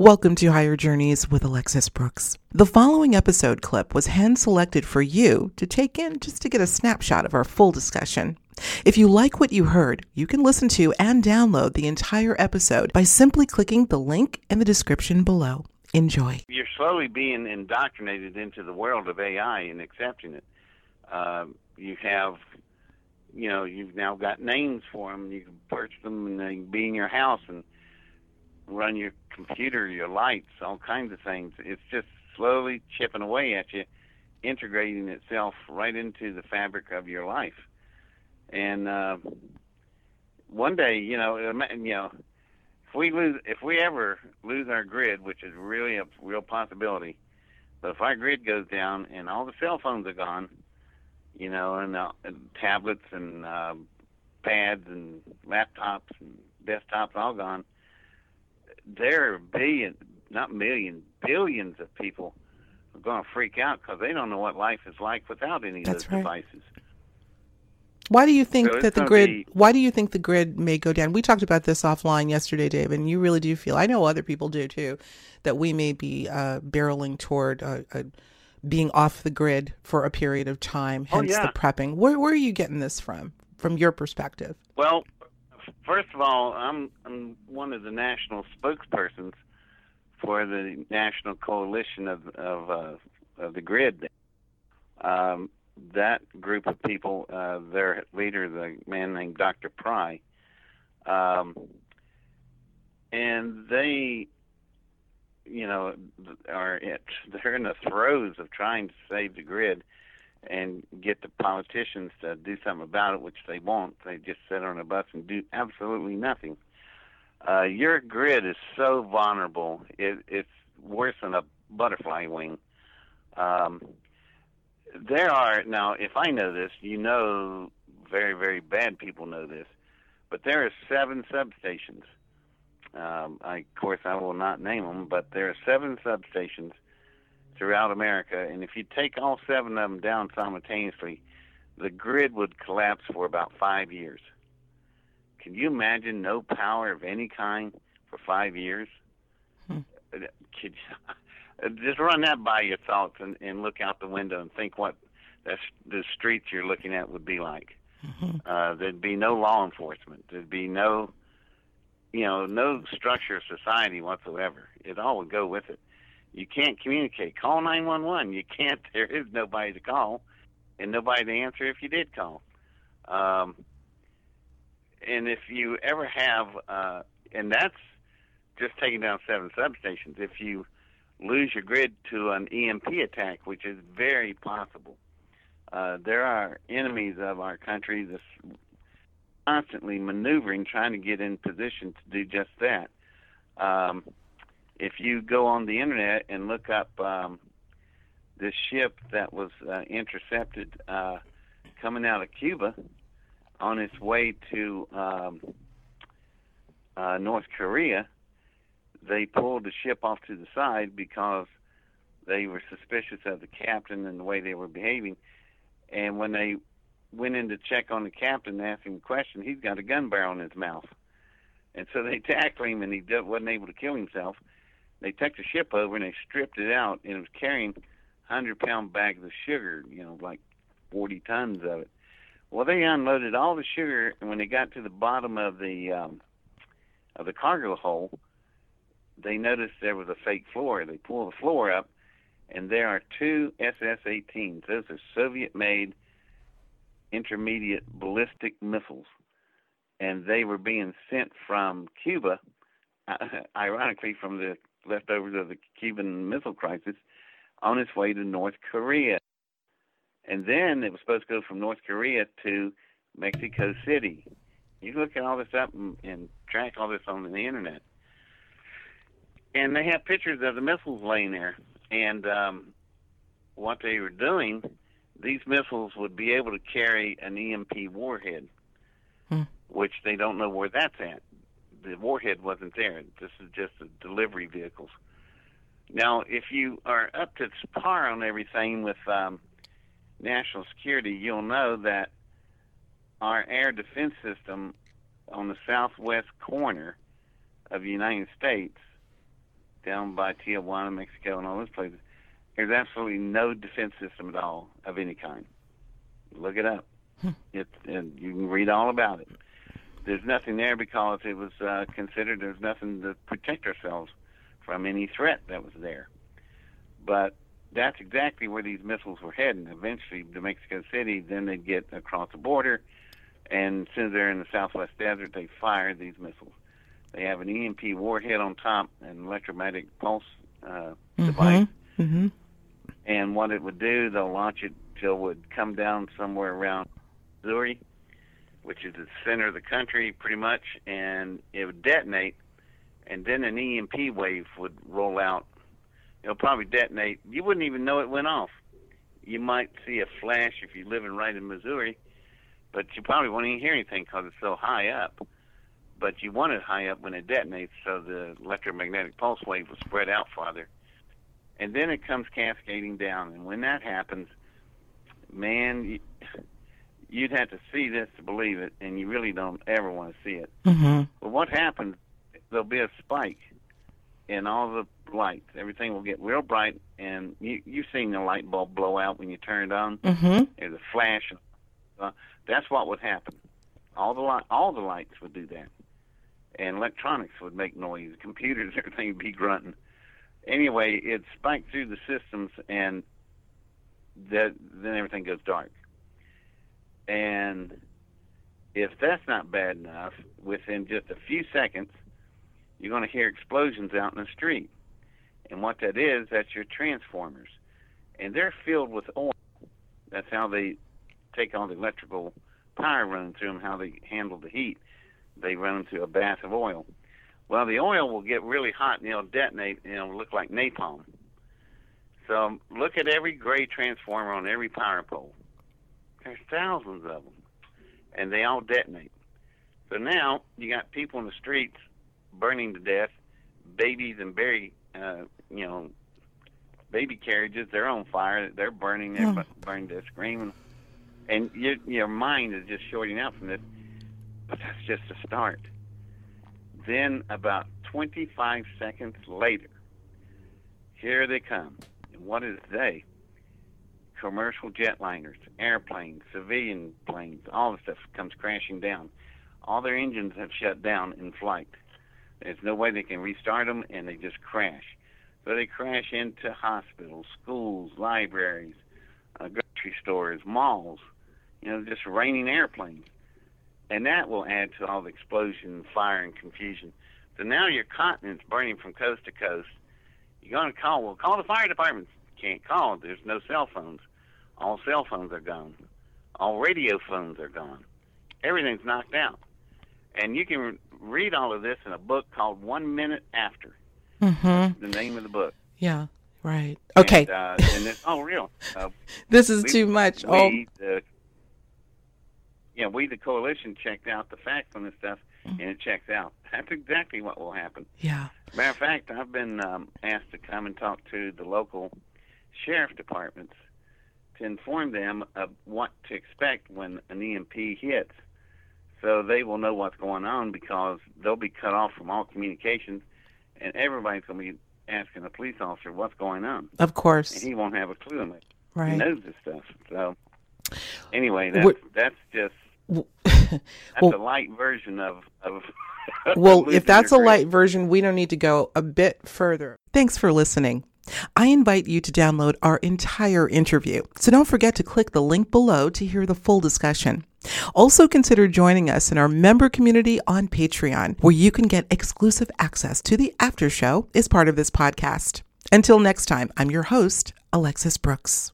Welcome to Higher Journeys with Alexis Brooks. The following episode clip was hand selected for you to take in just to get a snapshot of our full discussion. If you like what you heard, you can listen to and download the entire episode by simply clicking the link in the description below. Enjoy. You're slowly being indoctrinated into the world of AI and accepting it. Uh, you have, you know, you've now got names for them. You can purchase them and they can be in your house and run your computer, your lights, all kinds of things. It's just slowly chipping away at you, integrating itself right into the fabric of your life. And uh, one day, you know, you know, if we lose, if we ever lose our grid, which is really a real possibility, but if our grid goes down and all the cell phones are gone, you know, and, uh, and tablets and uh, pads and laptops and desktops all gone, there are billions, not millions, billions of people are going to freak out because they don't know what life is like without any That's of those right. devices. Why do you think So that the grid be- why do you think the grid may go down? We talked about this offline yesterday, Dave, and you really do feel I know other people do too that we may be uh, barreling toward uh, uh, being off the grid for a period of time, Oh, hence yeah. the prepping. Where where are you getting this from? From your perspective? Well, first of all, I'm I'm one of the national spokespersons for the National Coalition of of, uh, of the Grid. Um, that group of people, uh, their leader, the man named Dr. Pry, um, and they, you know, are it, they're in the throes of trying to save the grid and get the politicians to do something about it, which they won't. They just sit on a bus and do absolutely nothing. Uh, your grid is so vulnerable; it, it's worse than a butterfly wing. Um, there are now. If I know this, you know, very very bad people know this, but there are seven substations. Um, I, of course, I will not name them, but there are seven substations throughout America, and if you take all seven of them down simultaneously, the grid would collapse for about five years. Can you imagine no power of any kind for five years? Hmm. Could just run that by your thoughts and, and look out the window and think what the, the streets you're looking at would be like. Mhm. Uh, there'd be no law enforcement. There'd be no, you know, no structure of society whatsoever. It all would go with it. You can't communicate. Call 911. You can't. There is nobody to call, and nobody to answer if you did call. Um, and if you ever have, uh, and that's just taking down seven substations. If you lose your grid to an EMP attack, which is very possible, uh, there are enemies of our country that's constantly maneuvering, trying to get in position to do just that. Um, if you go on the internet and look up um, this ship that was uh, intercepted uh, coming out of Cuba on its way to um, uh, North Korea, they pulled the ship off to the side because they were suspicious of the captain and the way they were behaving. And when they went in to check on the captain him a question, he's got a gun barrel in his mouth. And so they tackled him, and he wasn't able to kill himself. They took the ship over and they stripped it out, and it was carrying hundred pound bags of sugar, you know, like forty tons of it. Well, they unloaded all the sugar, and when they got to the bottom of the um, of the cargo hold, they noticed there was a fake floor. They pulled the floor up, and there are two SS-18s. Those are Soviet-made intermediate ballistic missiles, and they were being sent from Cuba, ironically from the leftovers of the Cuban Missile Crisis, on its way to North Korea. And then it was supposed to go from North Korea to Mexico City. You look at all this up and, and track all this on the internet. And they have pictures of the missiles laying there. And um, what they were doing, these missiles would be able to carry an EMP warhead, Hmm. which they don't know where that's at. The warhead wasn't there. This is just the delivery vehicles. Now, if you are up to par on everything with um, national security, you'll know that our air defense system on the southwest corner of the United States down by Tijuana, Mexico, and all those places. There's absolutely no defense system at all of any kind. Look it up. It, and you can read all about it. There's nothing there because it was uh, considered there's nothing to protect ourselves from any threat that was there. But that's exactly where these missiles were heading. Eventually to Mexico City, then they'd get across the border, and as they're in the southwest desert, they fire these missiles. They have an EMP warhead on top, an electromagnetic pulse uh, device, Mm-hmm. and what it would do, they'll launch it till it would come down somewhere around Missouri, which is the center of the country pretty much, and it would detonate, and then an EMP wave would roll out. It'll probably detonate. You wouldn't even know it went off. You might see a flash if you're living right in Missouri, but you probably won't even hear anything because it's so high up. But you want it high up when it detonates, so the electromagnetic pulse wave will spread out farther and then it comes cascading down. And when that happens, man, you'd have to see this to believe it, and you really don't ever want to see it. Mm-hmm. But what happens? There'll be a spike in all the lights. Everything will get real bright, and you you've seen the light bulb blow out when you turn it on. Mm-hmm. There's a flash. Uh, that's what would happen. All the light, all the lights would do that, and electronics would make noise. Computers, everything would be grunting anyway, it spiked through the systems, and that then everything goes dark. And if that's not bad enough, within just a few seconds, you're going to hear explosions out in the street. And what that is, that's your transformers, and they're filled with oil. That's how they take all the electrical power running through them. How they handle the heat, they run through a bath of oil. Well, the oil will get really hot and it'll detonate and it'll look like napalm. So look at every gray transformer on every power pole. There's thousands of them, and they all detonate. So now you got people in the streets burning to death, babies and baby, uh, you know, baby carriages. They're on fire. They're burning. They're Hmm. burning. They're screaming, and your your mind is just shorting out from this. But that's just a start. Then, about 25 seconds later, here they come. And what is they? Commercial jetliners, airplanes, civilian planes, all the stuff comes crashing down. All their engines have shut down in flight. There's no way they can restart them, and they just crash. So they crash into hospitals, schools, libraries, uh, grocery stores, malls. You know, just raining airplanes and that will add to all the explosion, fire, and confusion. So now your continent's burning from coast to coast. You're going to call. Well, call the fire department. Can't call. There's no cell phones. All cell phones are gone. All radio phones are gone. Everything's knocked out. And you can read all of this in a book called One Minute After. Mm-hmm. The name of the book. Yeah. Right. Okay. And, uh, and it's all real. Uh, this is we- too much. oh. we, the, yeah, we the coalition checked out the facts on this stuff, and it checks out. That's exactly what will happen. Yeah. Matter of fact, I've been um, asked to come and talk to the local sheriff departments to inform them of what to expect when an EMP hits, so they will know what's going on because they'll be cut off from all communications, and everybody's going to be asking the police officer what's going on, Of course, and he won't have a clue it he knows this stuff. So anyway, that's What- that's just that's Well- a light version of of. Well, if that's a light version, we don't need to go a bit further. Thanks for listening. I invite you to download our entire interview. So don't forget to click the link below to hear the full discussion. Also consider joining us in our member community on Patreon, where you can get exclusive access to the after show as part of this podcast. Until next time, I'm your host, Alexis Brooks.